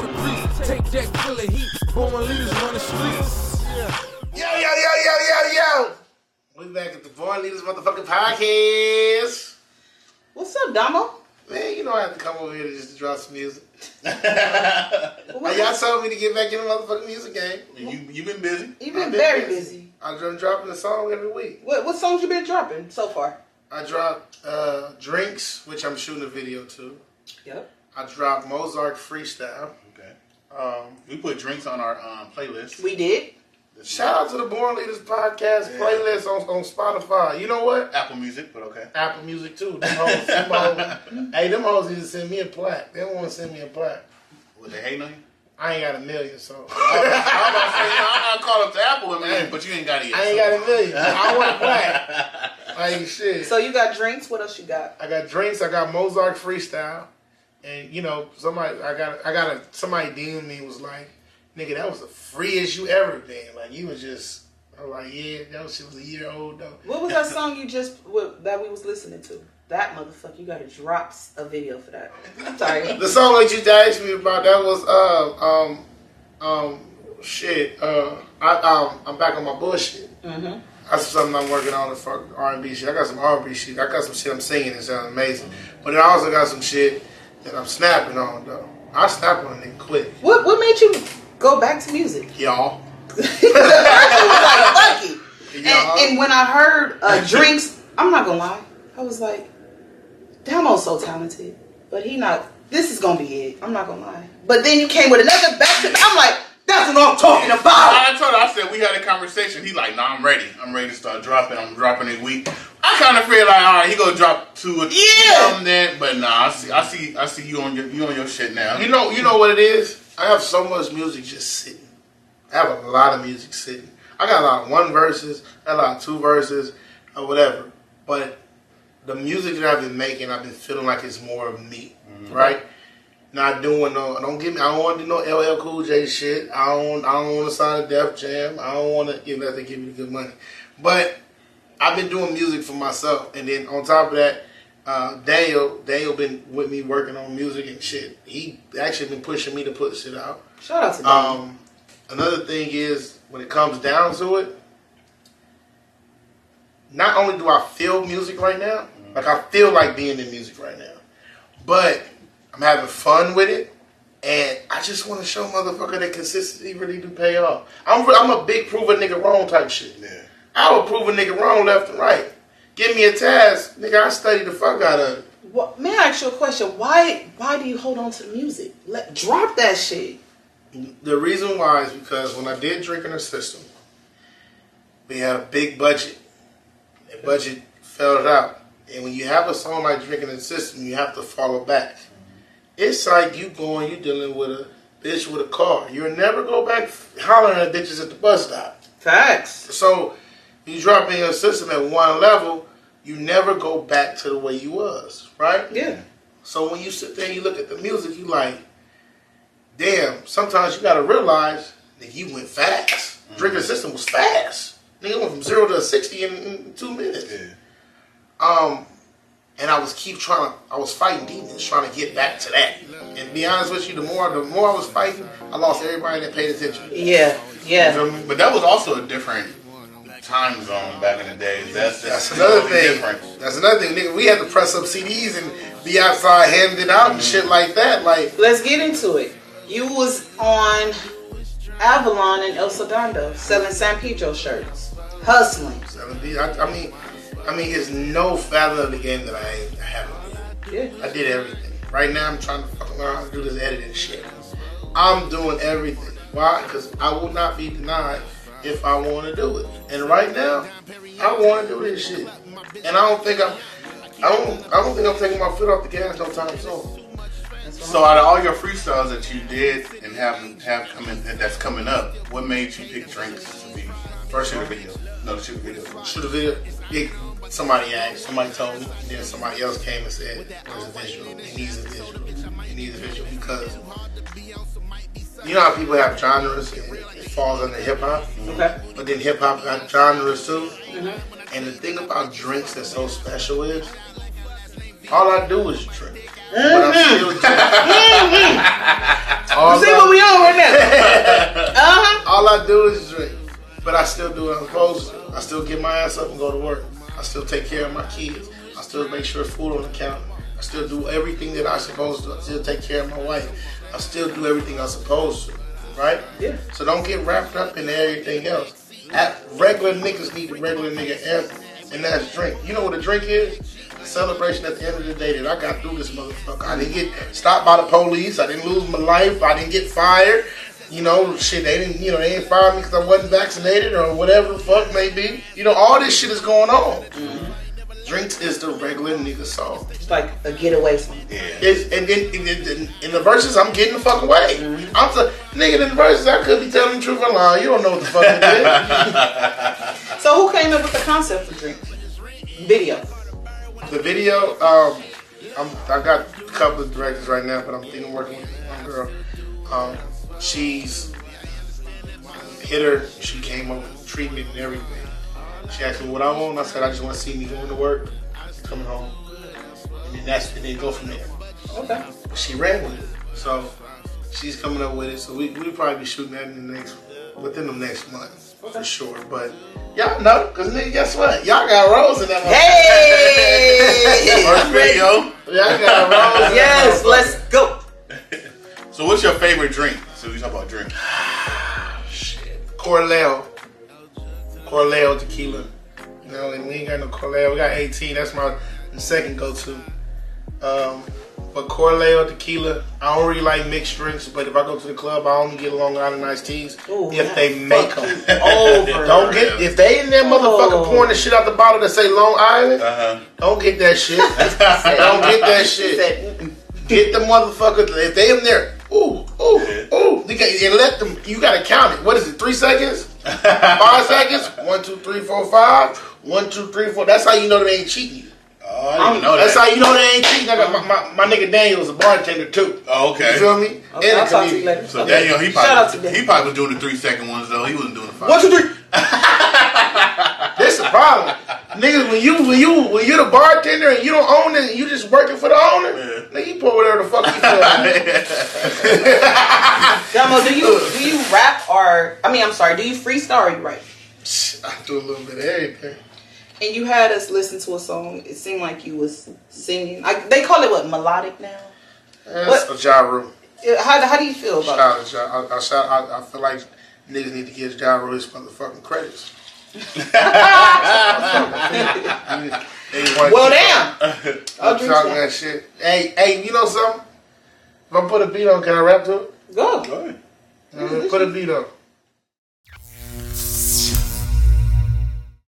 for the police. Take that killer heat. Born leaders run the streets. Yo, yo, yo, yo, yo, yo. We back at the Born Leaders motherfucking podcast. What's up, Damo? Man, you know I have to come over here to just drop some music. What- Like, y'all told me to get back in the motherfucking music game. You you been busy? You've I've been been very busy. busy. I've been dropping a song every week. What what songs you been dropping so far? I dropped uh, Drinks, which I'm shooting a video to. Yep. I dropped Mozart Freestyle. Okay. Um, We put drinks on our um, playlist. We did. shout out to the Born Leaders podcast Yeah. playlist on, on Spotify. You know what? Apple Music, but okay. Apple Music too. Them hoes, them hoes, hey, them hoes need to send me a plaque. They don't want to send me a plaque. Well, they hating on you? I ain't got a million, so I was about to say, you I I call up to Apple, man, but you ain't got it yet. I ain't so- got a million. I want a plaque. Like shit. So you got drinks. What else you got? I got drinks. I got Mozart freestyle, and you know somebody. I got. I got a somebody DM me was like, "Nigga, that was the freest you ever been." Like you was just. I was like, "Yeah, that was, shit was a year old though." What was that song you just what, that we was listening to? That motherfucker, you gotta drop a video for that. I'm sorry. The song that you asked me about that was uh um um shit uh I um I'm back on my bullshit. mm-hmm. That's something I'm working on for R and B shit. I got some R and B shit. I got some shit I'm singing that sounds amazing. But then I also got some shit that I'm snapping on though. I snap on nigga quick, What what made you go back to music? y'all. First was like, fuck And, and when I heard uh, drinks, I'm not gonna lie, I was like, Damo's so talented, but he not. This is gonna be it. I'm not gonna lie. But then you came with another back to. I'm like, that's what I'm talking about. I told her, I said, we had a conversation. He's like, nah, I'm ready. I'm ready to start dropping. I'm dropping this week. I kind of feel like, all right, he gonna drop two or three Yeah. something then, but nah, I see, I see, I see you on your, you on your shit now. You know, you know what it is. I have so much music just sitting. I have a lot of music sitting. I got a lot of one verses, a lot of two verses, or whatever. But the music that I've been making, I've been feeling like it's more of me, mm-hmm. right? Not doing no. Don't give me. I don't want to do no LL Cool J shit. I don't. I don't want to sign a Def Jam. I don't want to give that to give me the good money. But I've been doing music for myself, and then on top of that, uh, Daniel, Daniel been with me working on music and shit. He actually been pushing me to put shit out. Shout out to Damo. Um, another thing is when it comes down to it, not only do I feel music right now, like I feel like being in music right now, but I'm having fun with it. And I just want to show motherfucker that consistency really do pay off. I'm, I'm a big prove a nigga wrong type shit. Yeah. I will prove a nigga wrong left and right. Give me a task, nigga. I study the fuck out of it. What, may I ask you a question? Why why do you hold on to the music? Let drop that shit. The reason why is because when I did Drink in the System, we had a big budget. The budget fell out. And when you have a song like Drinking in the System, you have to follow back. It's like you going, you dealing with a bitch with a car. You'll never go back hollering at bitches at the bus stop. Facts. So you drop in your system at one level, you never go back to the way you was, right? Yeah. So when you sit there and you look at the music, you like, damn, sometimes you gotta realize that you went fast. Drinking system was fast. Nigga went from zero to sixty in, in two minutes. Yeah. Um, and I was keep trying to, I was fighting demons, trying to get back to that. And to be honest with you, the more the more I was fighting, I lost everybody that paid attention. Yeah. Yeah. feel me? But that was also a different time zone back in the days. That's That's just another thing. different. That's another thing, nigga. We had to press up CDs and be outside handing it out and shit like that. Like, Let's get into it. You was on Avalon and El Segundo selling San Pedro shirts, hustling. I, I mean, I mean, it's no fathom of the game that I, I haven't. Yeah. I did everything. Right now, I'm trying to fucking learn how to do this editing shit. I'm doing everything. Why? Because I will not be denied if I want to do it. And right now, I want to do this shit. And I don't think I'm. I don't. I don't think I'm taking my foot off the gas no time soon. So out of all your freestyles that you did and have have coming that's coming up, what made you pick drinks to be first shoot a video? No, shoot a video. Shoot a video. It, somebody asked. Somebody told me. Then somebody else came and said, "There's a visual. It needs a visual. It needs a visual because." You know how people have genres and it falls under hip hop? Okay. But then hip hop got genres too. Mhm. And the thing about drinks that's so special is all I do is drink. but I'm still drinking. all, See I, what we on right now. Uh huh. all I do is drink, but I still do it I'm supposed. I still get my ass up and go to work. I still take care of my kids. I still make sure food on the counter. I still do everything that I'm supposed to. I still take care of my wife. I still do everything I'm supposed to. Right? Yeah. So don't get wrapped up in everything else. At, regular niggas need a regular nigga anthem, and that's drink. You know what a drink is? A celebration at the end of the day that I got through this motherfucker. I didn't get stopped by the police. I didn't lose my life. I didn't get fired. You know, shit, they didn't, you know, they didn't fire me because I wasn't vaccinated or whatever the fuck may be. You know, all this shit is going on. Drinks is the regular nigga song. It's like a getaway song. Yeah. It's, and then in, the verses, I'm getting the fuck away. I'm so, nigga in the verses, I could be telling the truth or lying. You don't know what the fuck it is. So who came up with the concept for Drink? Video. The video, um, I'm, I got a couple of directors right now, but I'm thinking working with one girl. Um, she's hit her. She came up with treatment and everything. She asked me what I want. I said I just want to see me going to work, coming home, and then that's and then go from there. Okay. She ran with it, so she's coming up with it. So we we probably be shooting that in the next within the next month for sure. But y'all know, cause nigga, guess what? Y'all got rolls in that. Hey! First video. Y'all got rolls. in that Yes, let's go. So what's your favorite drink? So we talk about drink. Shit. Corleo. Corleo tequila. You know, and we ain't got no Corleo. We got 18. That's my second go to. Um, but Corleo tequila, I don't really like mixed drinks, but if I go to the club, I only get Long Island iced teas Ooh, if they make them. Over. Don't get if they in there motherfucker Oh. pouring the shit out the bottle that say Long Island. Uh huh. Don't get that shit. don't get that shit. said, Get the motherfucker if they in there. Ooh, ooh, ooh. You got, and let them. You gotta count it. What is it? Three seconds? Five seconds? One, two, three, four, five. One, two, three, four. That's how you know they ain't cheating. you. Oh, I didn't even know That's how you know they ain't cheating. I got my, my, my nigga Daniel was a bartender too. Oh, okay. You feel me? Okay, and a I'll talk to you comedian. later. So Okay. Daniel, he Shout out to probably Daniel. he probably was doing the three second ones though. He wasn't doing the five. One, two, three. That's the problem. Niggas, when you when you when you're the bartender and you don't own it, and you just working for the owner. Yeah. Nigga, you pour whatever the fuck you feel. Damo, do you do you rap or I mean I'm sorry, do you freestyle or you write? I do a little bit of everything. And you had us listen to a song. It seemed like you was singing. I, they call it what melodic now. That's a Ja Rule. Uh, How, how do you feel about Shout out to I, I, shout, I, I feel like niggas need to give Ja Rule his motherfucking credits. Well, damn. Drink talking that shit. Hey, hey, you know something? If I put a beat on, can I rap to it? Go. Go. Uh, Put a beat on.